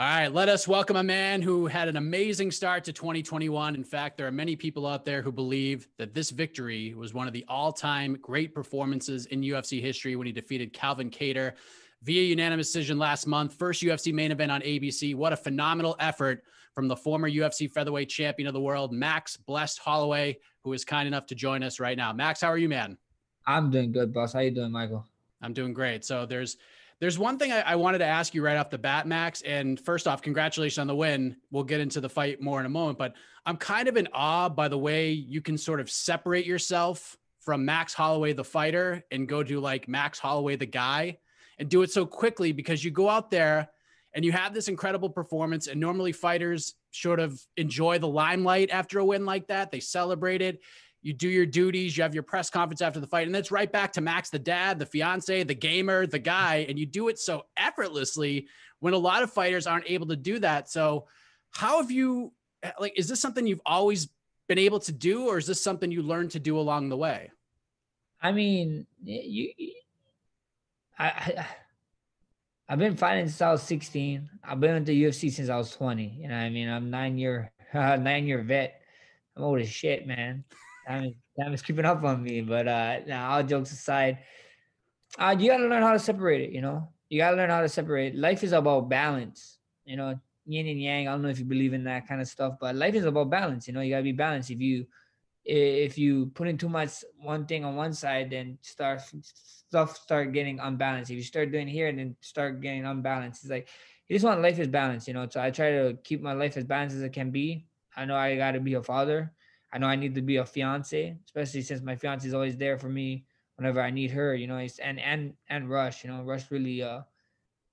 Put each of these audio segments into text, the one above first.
All right, let us welcome a man who had an amazing start to 2021. In fact, there are many people out there who believe that this victory was one of the all time great performances in UFC history when he defeated Calvin Kattar via unanimous decision last month. First UFC main event on ABC. What a phenomenal effort from the former UFC featherweight champion of the world, Max Blessed Holloway, who is kind enough to join us right now. Max, how are you, man? I'm doing good, boss. How you doing, Michael? I'm doing great. So there's there's one thing I, I, wanted to ask you right off the bat, Max. And first off, congratulations on the win. We'll get into the fight more in a moment, but I'm kind of in awe by the way you can sort of separate yourself from Max Holloway, the fighter, and go to like Max Holloway, the guy, and do it so quickly because you go out there and you have this incredible performance. And normally fighters sort of enjoy the limelight after a win like that, they celebrate it you do your duties, you have your press conference after the fight, and that's right back to Max, the dad, the fiance, the gamer, the guy, and you do it so effortlessly when a lot of fighters aren't able to do that. So, how have you like? Is this something you've always been able to do, or is this something you learned to do along the way? I mean, you, I, I I've been fighting since I was 16. I've been into UFC since I was 20. You know, I mean, I'm nine year uh, nine year vet. I'm old as shit, man time is time is creeping up on me. But uh now all jokes aside, uh you gotta learn how to separate it, you know. You gotta learn how to separate. Life is about balance, you know, yin and yang. I don't know if you believe in that kind of stuff, but life is about balance, you know, you gotta be balanced. If you if you put in too much one thing on one side, then start stuff start getting unbalanced. If you start doing here and then start getting unbalanced, it's like you just want life is balanced, you know. So I try to keep my life as balanced as it can be. I know I got to be a father. I know I need to be a fiance, especially since my fiance is always there for me whenever I need her. You know, and and and Rush. You know, Rush really uh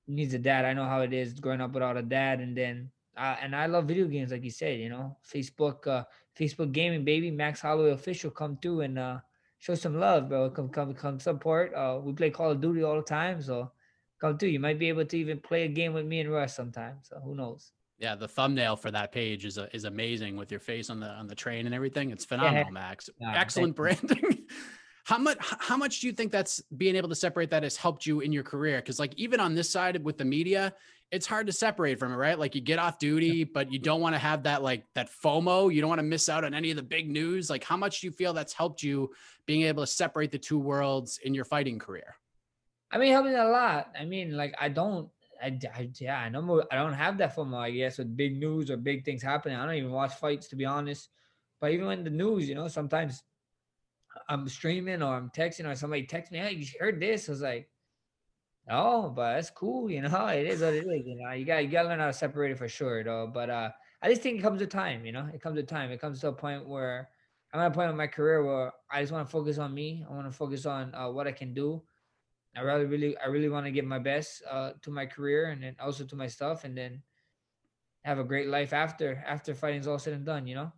needs a dad. I know how it is growing up without a dad, and then uh, and I love video games, like you said. You know, Facebook, uh, Facebook gaming, baby. Max Holloway official, come through and uh show some love, bro. Come come come support. Uh, we play Call of Duty all the time, so come through. You might be able to even play a game with me and Rush sometime. So who knows? Yeah, the thumbnail for that page is a, is amazing with your face on the on the train and everything. It's phenomenal, yeah. Max. Excellent branding. how much how much do you think that's being able to separate that has helped you in your career? Because like even on this side with the media, it's hard to separate from it, right? Like you get off duty, but you don't want to have that like that FOMO. You don't want to miss out on any of the big news. Like how much do you feel that's helped you being able to separate the two worlds in your fighting career? I mean, helping a lot. I mean, like I don't I, I yeah, I know I don't have that FOMO, I guess, with big news or big things happening. I don't even watch fights to be honest. But even when the news, you know, sometimes I'm streaming or I'm texting or somebody texts me, hey, you heard this? I was like, oh, but that's cool, you know. It is what it is, you know. You got you gotta learn how to separate it for sure, though. But uh I just think it comes to time, you know. It comes to time. It comes to a point where I'm at a point in my career where I just want to focus on me. I want to focus on uh, what I can do I really, really, I really want to give my best uh, to my career and then also to my stuff, and then have a great life after after fighting's all said and done. You know.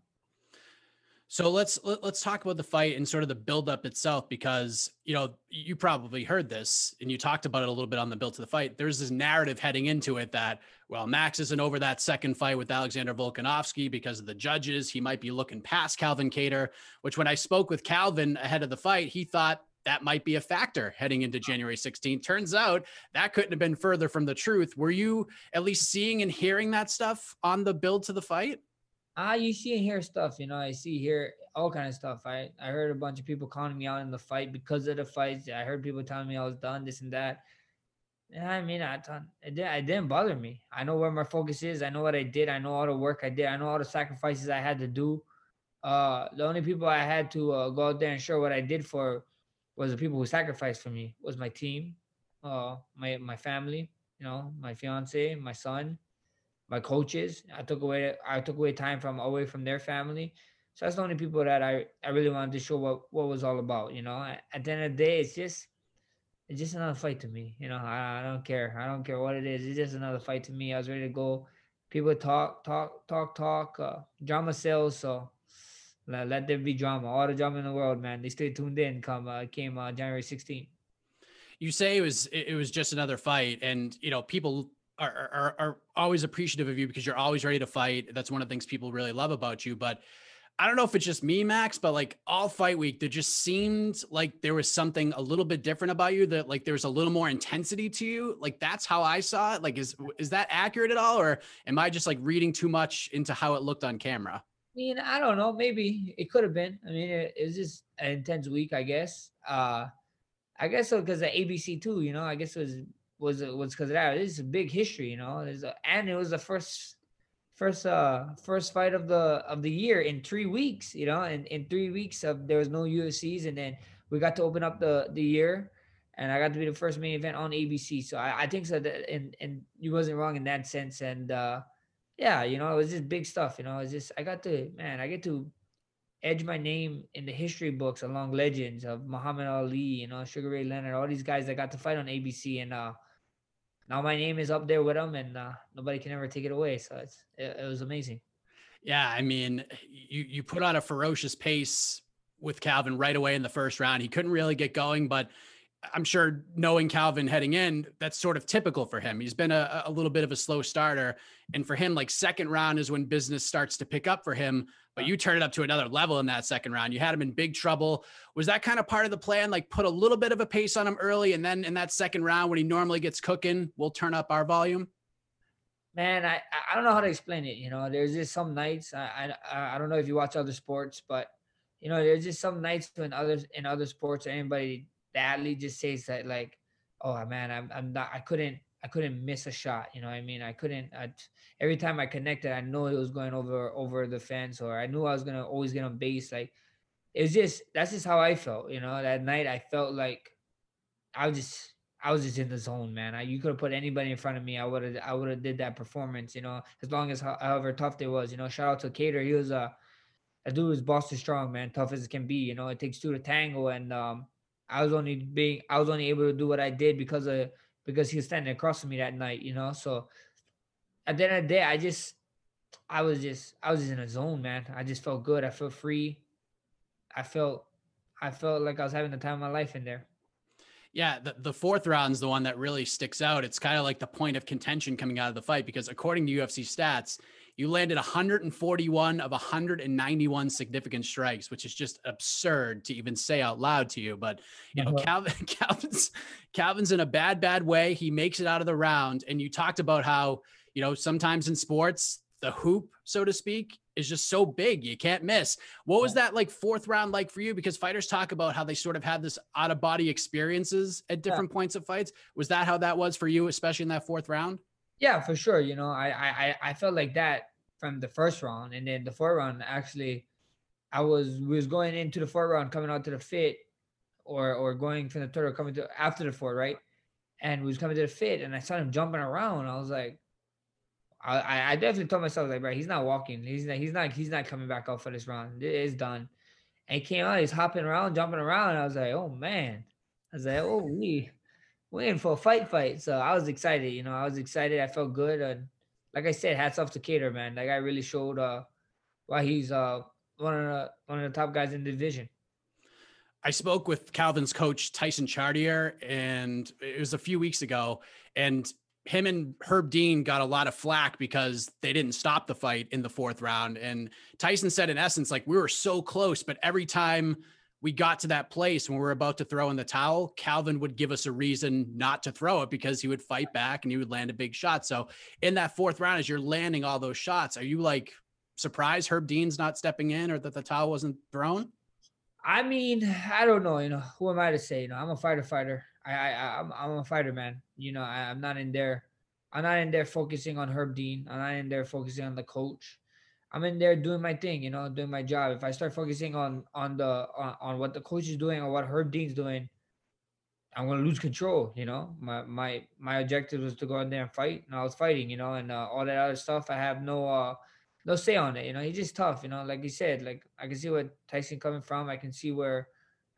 So let's let, us talk about the fight and sort of the buildup itself, because you know you probably heard this and you talked about it a little bit on the build to the fight. There's this narrative heading into it that well, Max isn't over that second fight with Alexander Volkanovski because of the judges. He might be looking past Calvin Kattar. Which when I spoke with Calvin ahead of the fight, he thought that might be a factor heading into January 16th. Turns out that couldn't have been further from the truth. Were you at least seeing and hearing that stuff on the build to the fight? Ah, uh, you see and hear stuff, you know. I see here all kind of stuff. I I heard a bunch of people calling me out in the fight because of the fights. I heard people telling me I was done, this and that. Yeah, I mean, I it, did, it didn't bother me. I know where my focus is. I know what I did. I know all the work I did. I know all the sacrifices I had to do. Uh, the only people I had to uh, go out there and show what I did for was the people who sacrificed for me. Was my team, uh, my my family, you know, my fiance, my son, my coaches. I took away I took away time from away from their family. So that's the only people that I, I really wanted to show what what was all about. You know, at the end of the day, it's just it's just another fight to me. You know, I, I don't care. I don't care what it is. It's just another fight to me. I was ready to go. People talk, talk, talk, talk. Uh, drama sells, so let, there be drama. All the drama in the world, man. They stay tuned in. Come uh, came uh, January 16th. You say it was it was just another fight, and you know people are, are are always appreciative of you because you're always ready to fight. That's one of the things people really love about you. But I don't know if it's just me, Max, but like all fight week, there just seemed like there was something a little bit different about you that like there was a little more intensity to you. Like that's how I saw it. Like, is is that accurate at all? Or am I just like reading too much into how it looked on camera? Mean, I don't know. Maybe it could have been. I mean, it, it was just an intense week, I guess. Uh I guess so because of ABC too, you know. I guess it was was was because of that. It's a big history, you know. A, and it was the first first uh first fight of the of the year in three weeks you know and in three weeks of there was no UFCs and then we got to open up the the year and I got to be the first main event on ABC so I, I think so that and and you wasn't wrong in that sense and uh yeah you know it was just big stuff you know it's just I got to man I get to edge my name in the history books along legends of Muhammad Ali you know Sugar Ray Leonard all these guys that got to fight on ABC and uh now my name is up there with them, and uh, nobody can ever take it away. So it's it, it was amazing. Yeah, I mean, you you put on a ferocious pace with Calvin right away in the first round. He couldn't really get going, but I'm sure knowing Calvin heading in, that's sort of typical for him. He's been a, a little bit of a slow starter. And for him, like second round is when business starts to pick up for him but you turned it up to another level in that second round. You had him in big trouble. Was that kind of part of the plan? Like put a little bit of a pace on him early, and then in that second round when he normally gets cooking, we'll turn up our volume. Man, I I don't know how to explain it. You know, there's just some nights. I I, I don't know if you watch other sports, but you know, there's just some nights when others in other sports or anybody athlete just says that like, oh man, I'm I'm not I couldn't I couldn't miss a shot. You know, I mean, I couldn't. I, every time I connected, I know it was going over over the fence, or I knew I was gonna always get on base. Like it's just that's just how I felt. You know, that night I felt like I was just I was just in the zone, man. I, you could have put anybody in front of me. I would have I would have did that performance. You know, as long as however tough it was. You know, shout out to Kattar. He was a a dude was Boston strong, man, tough as it can be. You know, it takes two to tango, and um, I was only being I was only able to do what I did because of because he was standing across from me that night, you know. So at the end of the day, I just I was just I was just in a zone, man. I just felt good. I felt free. I felt I felt like I was having the time of my life in there. Yeah, the, the fourth round's the one that really sticks out. It's kind of like the point of contention coming out of the fight because according to UFC stats, you landed 141 of 191 significant strikes, which is just absurd to even say out loud to you. But you know, uh-huh. Calvin, Calvin's Calvin's in a bad, bad way. He makes it out of the round. And you talked about how, you know, sometimes in sports, the hoop, so to speak, is just so big you can't miss. What was that like fourth round like for you? Because fighters talk about how they sort of have this out of body experiences at different yeah. points of fights. Was that how that was for you, especially in that fourth round? Yeah, for sure. You know, I I I felt like that from the first round, and then the fourth round actually, I was was going into the fourth round, coming out to the fit, or or going from the third or coming to after the fourth, right? And was coming to the fit, and I saw him jumping around. I was like, I I definitely told myself like, bro, he's not walking. He's not he's not he's not coming back out for this round. It is done. And he came out, he's hopping around, jumping around. I was like, oh man. I was like, oh we we're in for a fight fight. So I was excited, you know, I was excited. I felt good. And like I said, hats off to Kattar, man. That guy really showed uh why he's uh one of the one of the top guys in the division. I spoke with Calvin's coach Tyson Chartier, and it was a few weeks ago, and him and Herb Dean got a lot of flack because they didn't stop the fight in the fourth round. And Tyson said, in essence, like we were so close, but every time we got to that place when we are about to throw in the towel, Calvin would give us a reason not to throw it because he would fight back and he would land a big shot. So in that fourth round, as you're landing all those shots, are you like surprised Herb Dean's not stepping in or that the towel wasn't thrown? I mean, I don't know. You know, who am I to say? You know, I'm a fighter, fighter. I, I, I'm, I'm a fighter, man. You know, I, I'm not in there. I'm not in there focusing on Herb Dean. I'm not in there focusing on the coach. I'm in there doing my thing, you know, doing my job. If I start focusing on on the on, on what the coach is doing or what Herb Dean's doing, I'm gonna lose control. You know, my my my objective was to go in there and fight, and I was fighting. You know, and uh, all that other stuff, I have no uh no say on it. You know, he's just tough. You know, like you said, like I can see where Tyson coming from. I can see where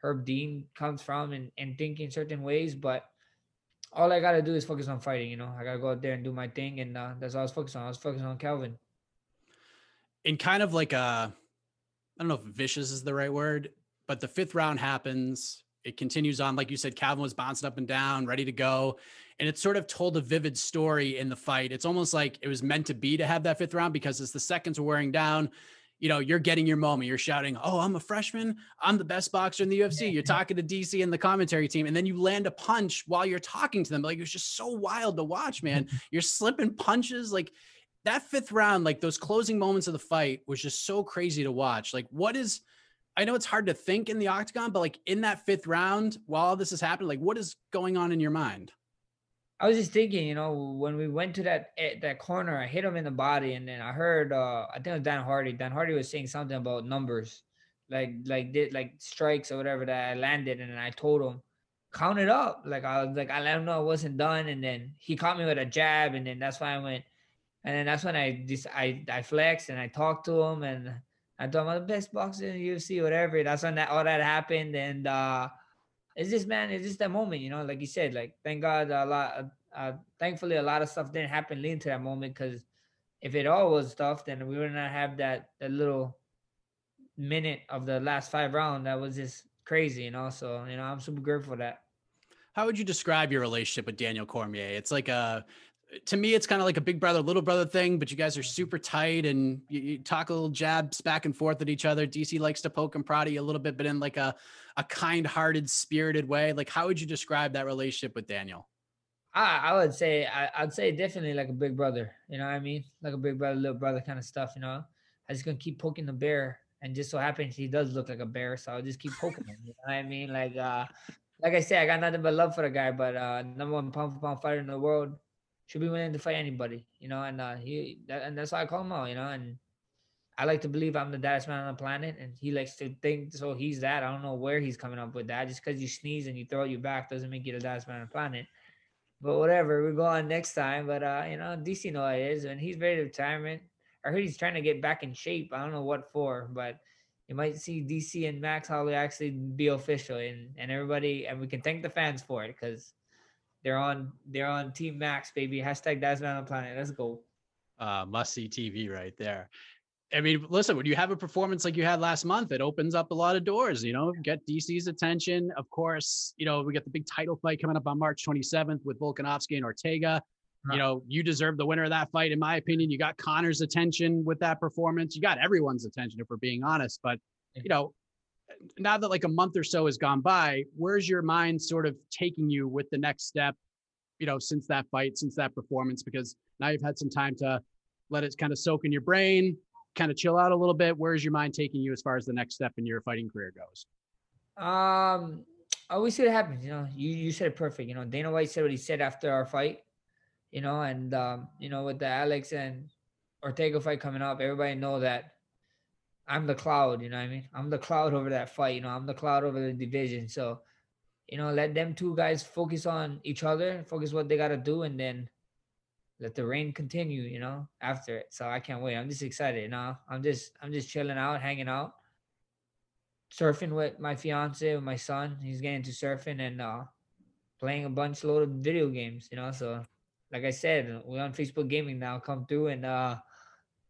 Herb Dean comes from and and thinking certain ways, but all I gotta do is focus on fighting. You know, I gotta go out there and do my thing, and uh, that's all I was focused on. I was focused on Calvin in kind of like a, I don't know if vicious is the right word, but the fifth round happens. It continues on. Like you said, Calvin was bouncing up and down, ready to go. And it sort of told a vivid story in the fight. It's almost like it was meant to be to have that fifth round because as the seconds were wearing down, you know, you're getting your moment. You're shouting, Oh, I'm a freshman. I'm the best boxer in the UFC. You're talking to DC and the commentary team. And then you land a punch while you're talking to them. Like it was just so wild to watch, man. You're slipping punches. Like that fifth round, like those closing moments of the fight was just so crazy to watch. Like, what is, I know it's hard to think in the octagon, but like in that fifth round, while this is happening, like what is going on in your mind? I was just thinking, you know, when we went to that eh, that corner, I hit him in the body, and then I heard, uh I think it was Dan Hardy. Dan Hardy was saying something about numbers, like like did like strikes or whatever that I landed, and then I told him, count it up. Like I was like I let him know I wasn't done, and then he caught me with a jab, and then that's why I went and then that's when I just I I flexed and I talked to him and I told him I'm the best boxer in the UFC, whatever. That's when that all that happened. And uh it's just man, it's just that moment, you know, like you said, like thank God a lot uh thankfully a lot of stuff didn't happen leading to that moment because if it all was stuff, then we would not have that that little minute of the last five round that was just crazy, you know. So, you know, I'm super grateful for that. How would you describe your relationship with Daniel Cormier? It's like a to me, it's kind of like a big brother, little brother thing, but you guys are super tight and you, you, talk a little jabs back and forth at each other. DC likes to poke and prod you a little bit, but in like a, a kind hearted, spirited way. Like, how would you describe that relationship with Daniel? I, I would say, I, would say definitely like a big brother, you know what I mean? Like a big brother, little brother kind of stuff, you know? I just gonna keep poking the bear. And just so happens he does look like a bear. So I'll just keep poking him, you know what I mean? Like, uh, like I say, I got nothing but love for the guy, but uh, number one pound for pound fighter in the world should be willing to fight anybody, you know, and uh, he that, and that's why I call him out, you know, and I like to believe I'm the baddest man on the planet, and he likes to think so. He's that. I don't know where he's coming up with that. Just because you sneeze and you throw it you back doesn't make you the baddest man on the planet. But whatever, we go on next time. But uh, you know, DC know it is, and he's ready to retirement. I heard he's trying to get back in shape. I don't know what for, but you might see DC and Max Holloway actually be official, and and everybody, and we can thank the fans for it because they're on they're on Team Max, baby. Hashtag that's not on planet. Let's go. Uh must see TV right there. I mean, listen, when you have a performance like you had last month, it opens up a lot of doors, you know, get DC's attention. Of course, you know, we got the big title fight coming up on March 27th with Volkanovski and Ortega. You know, you deserve the winner of that fight, in my opinion. You got Conor's attention with that performance. You got everyone's attention, if we're being honest. But, you know, now that like a month or so has gone by, where's your mind sort of taking you with the next step, you know, since that fight, since that performance? Because now you've had some time to let it kind of soak in your brain, kind of chill out a little bit. Where's your mind taking you as far as the next step in your fighting career goes? Um, I always see what happens. You know, you you said it perfect. You know, Dana White said what he said after our fight. You know, and um, you know, with the Alex and Ortega fight coming up, everybody know that I'm the cloud, you know what I mean? I'm the cloud over that fight, you know, I'm the cloud over the division. So, you know, let them two guys focus on each other, focus what they gotta do, and then let the rain continue, you know, after it. So I can't wait. I'm just excited, you know. I'm just I'm just chilling out, hanging out, surfing with my fiance, with my son. He's getting to surfing and uh playing a bunch load of video games, you know. So like I said, we're on Facebook gaming now. Come through and uh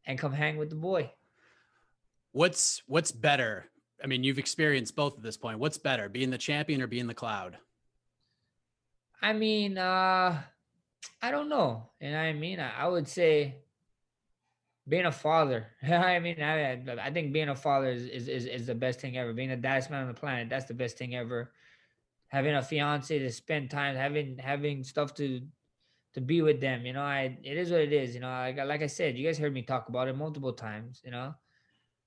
and come hang with the boy. What's what's better? I mean, you've experienced both at this point. What's better, being the champion or being the cloud? I mean, uh I don't know. And I mean, I, I would say being a father. I mean, I, I think being a father is, is, is, is the best thing ever. Being the baddest man on the planet, that's the best thing ever. Having a fiance to spend time, having having stuff to to be with them. You know, I it is what it is. You know, like like I said, you guys heard me talk about it multiple times. You know,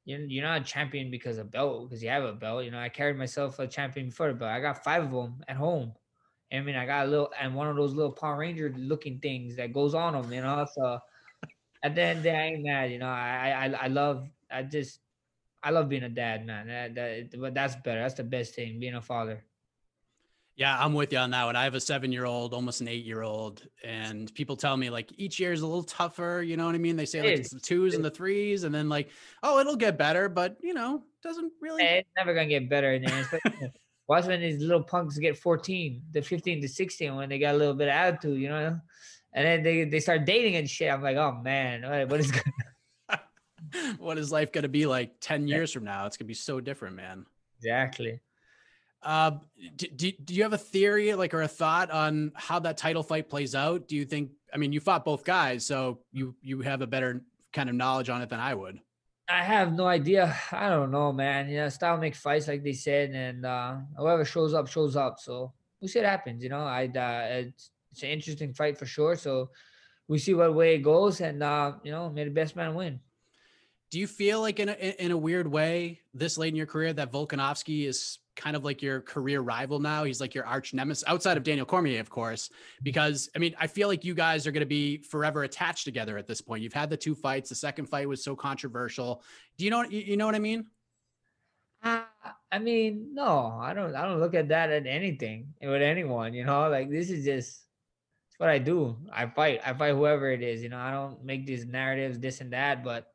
you're you're not a champion because of belt because you have a belt. You know, I carried myself a champion before the belt. I got five of them at home. I mean, I got a little and one of those little Power Ranger looking things that goes on them. You know, so at the end of I ain't mad. You know, I I I love I just I love being a dad, man. That, that, but that's better. That's the best thing, being a father. Yeah, I'm with you on that one. I have a seven year old, almost an eight year old, and people tell me like each year is a little tougher. You know what I mean? They say like it's the twos and the threes, and then like, oh, it'll get better, but you know, doesn't really. It's never gonna get better. Watch when these little punks get 14, the 15 to 16 when they got a little bit of attitude, you know, and then they they start dating and shit. I'm like, oh man, what is what is life gonna be like 10 years from now? It's gonna be so different, man. Exactly. Uh, do, do, do you have a theory, like, or a thought on how that title fight plays out? Do you think? I mean, you fought both guys, so you you have a better kind of knowledge on it than I would. I have no idea. I don't know, man. You know, style make fights, like they said, and uh, whoever shows up, shows up. So we'll see what happens. You know, I uh, it's, it's an interesting fight for sure. So we see what way it goes, and uh, you know, may the best man win. Do you feel like in a, in a weird way, this late in your career, that Volkanovski is kind of like your career rival now. He's like your arch nemesis outside of Daniel Cormier, of course, because I mean, I feel like you guys are going to be forever attached together at this point. You've had the two fights. The second fight was so controversial. Do you know, you know what I mean? Uh, I mean, no, I don't, I don't look at that at anything with anyone, you know, like this is just, what I do. I fight, I fight whoever it is, you know, I don't make these narratives, this and that, but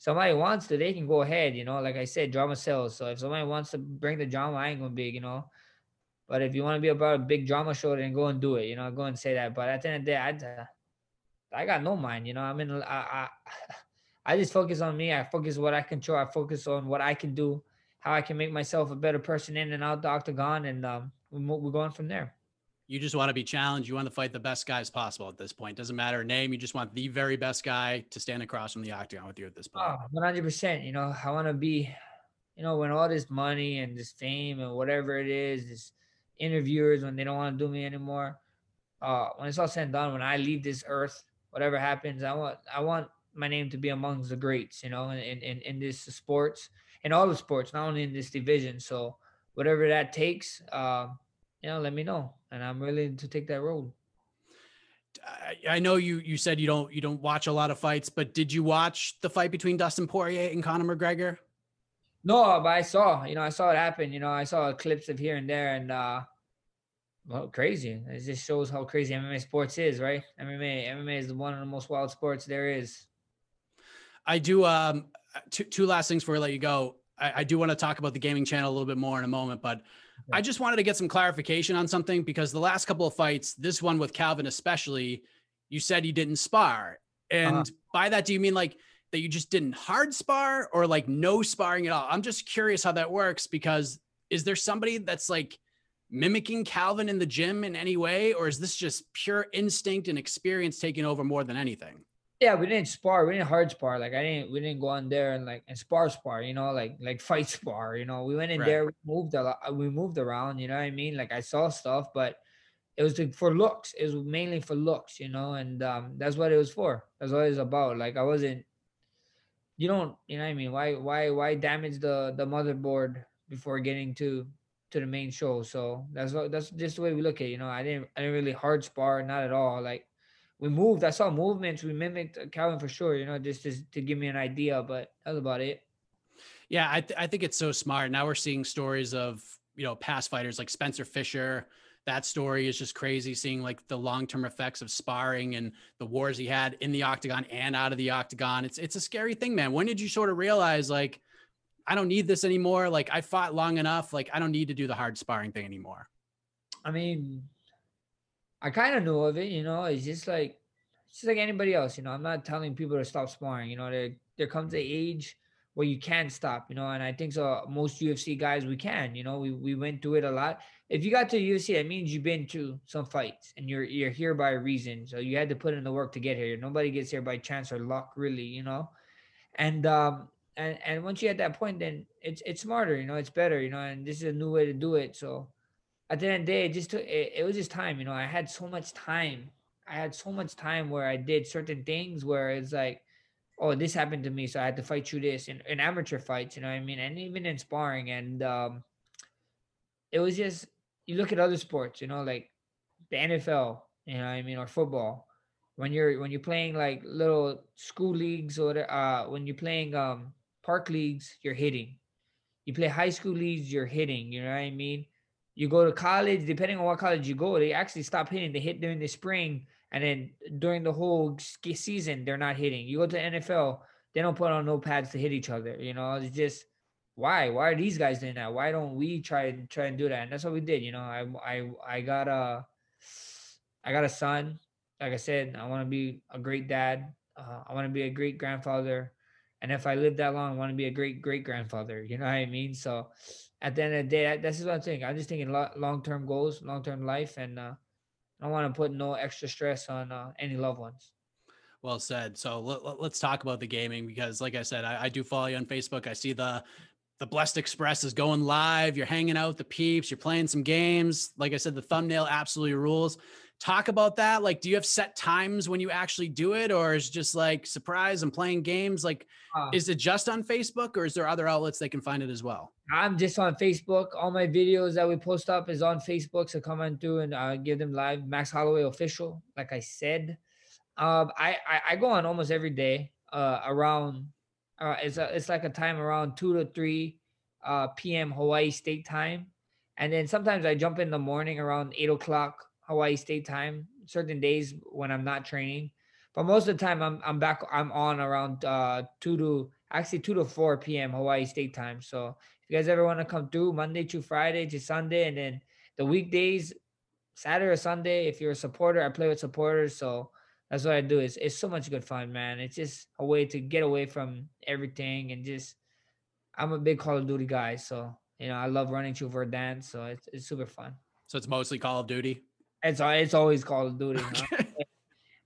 somebody wants to, they can go ahead. You know, like I said, drama sells. So if somebody wants to bring the drama, I ain't gonna be, you know. But if you want to be about a big drama show, then go and do it. You know, go and say that. But at the end of the day, I, I got no mind. You know, I mean, I, I, I just focus on me. I focus what I control. I focus on what I can do, how I can make myself a better person in and out the octagon, and um, we're going from there you just want to be challenged. You want to fight the best guys possible at this point. Doesn't matter name. You just want the very best guy to stand across from the octagon with you at this point. Oh, 100%. You know, I want to be, you know, when all this money and this fame and whatever it is, this interviewers, when they don't want to do me anymore, uh, when it's all said and done, when I leave this earth, whatever happens, I want, I want my name to be amongst the greats, you know, in, in, in this sports, in all the sports, not only in this division. So whatever that takes, uh, you know, let me know, and I'm willing to take that road. I know you you said you don't you don't watch a lot of fights, but did you watch the fight between Dustin Poirier and Conor McGregor? No, but I saw, you know, I saw it happen. You know, I saw clips of here and there, and uh, well, crazy. It just shows how crazy MMA sports is, right? MMA, MMA is one of the most wild sports there is. I do. Um, two two last things before I let you go. I, I do want to talk about the gaming channel a little bit more in a moment, but I just wanted to get some clarification on something because the last couple of fights, this one with Calvin especially, you said you didn't spar. And uh-huh. by that, do you mean like that you just didn't hard spar or like no sparring at all? I'm just curious how that works because is there somebody that's like mimicking Calvin in the gym in any way? Or is this just pure instinct and experience taking over more than anything? Yeah, we didn't spar. We didn't hard spar. Like I didn't. We didn't go on there and like and spar spar. You know, like like fight spar. You know, we went in right. there. We moved a lot. We moved around. You know what I mean? Like I saw stuff, but it was for looks. It was mainly for looks. You know, and um, that's what it was for. That's what it was about. Like I wasn't. You don't. You know what I mean? Why why why damage the the motherboard before getting to to the main show? So that's what that's just the way we look at. it. You know, I didn't I didn't really hard spar. Not at all. Like we moved. I saw movements. We mimicked uh, Calvin for sure. You know, just to, to give me an idea, but that's about it. Yeah, I th- I think it's so smart. Now we're seeing stories of you know past fighters like Spencer Fisher. That story is just crazy. Seeing like the long term effects of sparring and the wars he had in the octagon and out of the octagon. It's it's a scary thing, man. When did you sort of realize like I don't need this anymore? Like I fought long enough. Like I don't need to do the hard sparring thing anymore. I mean, I kind of know of it, you know. It's just like it's just like anybody else, you know. I'm not telling people to stop sparring. You know, there there comes an age where you can stop, you know. And I think so. Most UFC guys, we can. You know, we we went through it a lot. If you got to UFC, that means you've been to some fights and you're you're here by a reason. So you had to put in the work to get here. Nobody gets here by chance or luck, really. You know. And um and and once you're at that point, then it's it's smarter, you know, it's better, you know, and this is a new way to do it. So at the end of the day, it just took it, it was just time, you know. I had so much time. I had so much time where I did certain things where it's like, oh, this happened to me, so I had to fight through this in, in amateur fights, you know what I mean? And even in sparring. And um it was just you look at other sports, you know, like the NFL, you know what I mean, or football. When you're when you're playing like little school leagues or uh when you're playing um park leagues, you're hitting. You play high school leagues, you're hitting, you know what I mean? You go to college, depending on what college you go, they actually stop hitting. They hit during the spring, and then during the whole season, they're not hitting. You go to NFL, they don't put on no pads to hit each other. You know, it's just why? Why are these guys doing that? Why don't we try and try and do that? And that's what we did. You know, I I I got a I got a son. Like I said, I want to be a great dad. Uh, I want to be a great grandfather. And if I live that long, I want to be a great great grandfather. You know what I mean? So at the end of the day, that's is what I'm thinking. I'm just thinking long term goals, long term life, and uh, I don't want to put no extra stress on uh, any loved ones. Well said. So let, us talk about the gaming because, like I said, I, I, do follow you on Facebook. I see the the Blessed Express is going live. You're hanging out with the peeps. You're playing some games. Like I said, the thumbnail absolutely rules talk about that? Like, do you have set times when you actually do it, or is just like surprise? I'm playing games. Like, uh, is it just on Facebook, or is there other outlets they can find it as well? I'm just on Facebook. All my videos that we post up is on Facebook. So come on through and uh, give them live. Max Holloway official, like I said. Um, I, I, I go on almost every day. Uh, around uh, it's a, it's like a time around two to three uh, p.m. Hawaii State time, and then sometimes I jump in the morning around eight o'clock Hawaii State time, certain days when I'm not training. But most of the time I'm I'm back I'm on around uh two to actually two to four PM Hawaii State time. So if you guys ever want to come through Monday to Friday to Sunday and then the weekdays, Saturday or Sunday, if you're a supporter, I play with supporters. So that's what I do. It's it's so much good fun, man. It's just a way to get away from everything and just I'm a big Call of Duty guy, so you know I love running to Verdansk, so it's it's super fun. So it's mostly Call of Duty. It's it's always Call of Duty. Okay.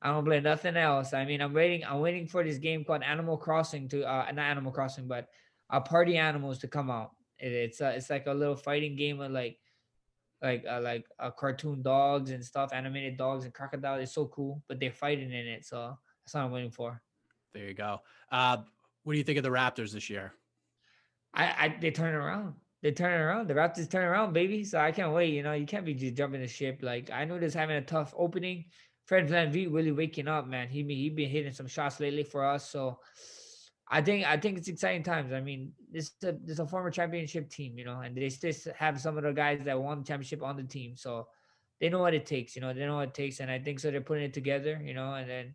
I don't play nothing else. I mean, I'm waiting. I'm waiting for this game called Animal Crossing to uh not Animal Crossing, but uh Party Animals to come out. It, it's uh, it's like a little fighting game of like like uh, like uh, cartoon dogs and stuff, animated dogs and crocodiles. It's so cool, but they're fighting in it. So that's what I'm waiting for. There you go. Uh, what do you think of the Raptors this year? I, I they turn it around they turn around. The Raptors turn around, baby. So I can't wait. You know, you can't be just jumping the ship. Like I know this having a tough opening. Fred VanVleet really waking up, man. He he been hitting some shots lately for us. So I think I think it's exciting times. I mean, this is a, this is a former championship team, you know, and they still have some of the guys that won the championship on the team. So they know what it takes, you know, they know what it takes. And I think so they're putting it together, you know, and then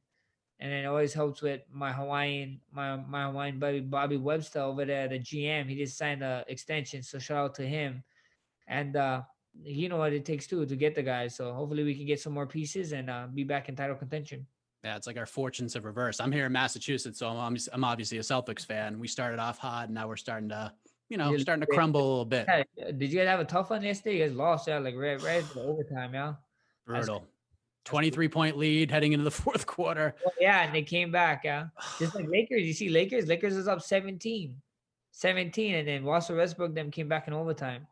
and it always helps with my Hawaiian, my my Hawaiian buddy Bobby Webster over there, at the GM. He just signed a extension, so shout out to him. And uh, you know what it takes too to get the guys. So hopefully we can get some more pieces and uh, be back in title contention. Yeah, it's like our fortunes have reversed. I'm here in Massachusetts, so I'm I'm obviously a Celtics fan. We started off hot, and now we're starting to, you know, starting to crumble a little bit. Did you guys have a tough one yesterday? You guys lost, yeah, like right, right the overtime, yeah. Brutal. 23 point lead heading into the fourth quarter. Well, yeah, and they came back. Yeah. Just like Lakers. You see, Lakers, Lakers is up 17. 17. And then Russell Westbrook them came back in overtime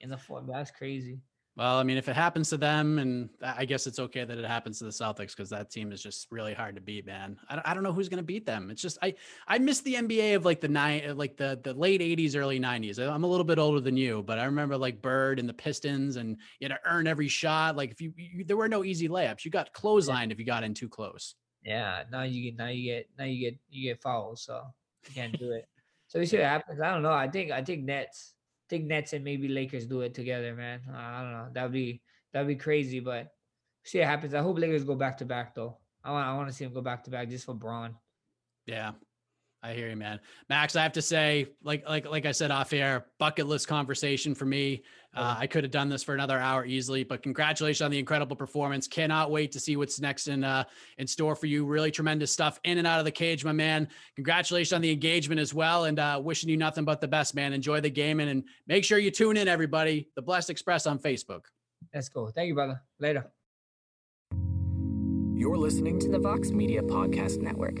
in the fourth. That's crazy. Well, I mean, if it happens to them, and I guess it's okay that it happens to the Celtics because that team is just really hard to beat, man. I, I don't know who's going to beat them. It's just I I miss the NBA of like the nine uh, like the the late '80s, early '90s. I'm a little bit older than you, but I remember like Bird and the Pistons, and you had to earn every shot. Like if you, you there were no easy layups. You got clotheslined yeah. if you got in too close. Yeah, now you get now you get now you get you get fouls, so you can't do it. So we see what happens. I don't know. I think I think Nets think Nets and maybe Lakers do it together, man. I don't know. That'd be that'd be crazy, but see what happens. I hope Lakers go back to back though. I want I want to see them go back to back just for Bron. Yeah, I hear you, man. Max, I have to say, like like like I said off air, bucket list conversation for me. Uh, I could have done this for another hour easily, but congratulations on the incredible performance. Cannot wait to see what's next in uh, in store for you. Really tremendous stuff in and out of the cage, my man. Congratulations on the engagement as well, and uh, wishing you nothing but the best, man. Enjoy the game and, and make sure you tune in, everybody. The Blessed Express on Facebook. Let's go. Thank you, brother. Later. You're listening to the Vox Media Podcast Network.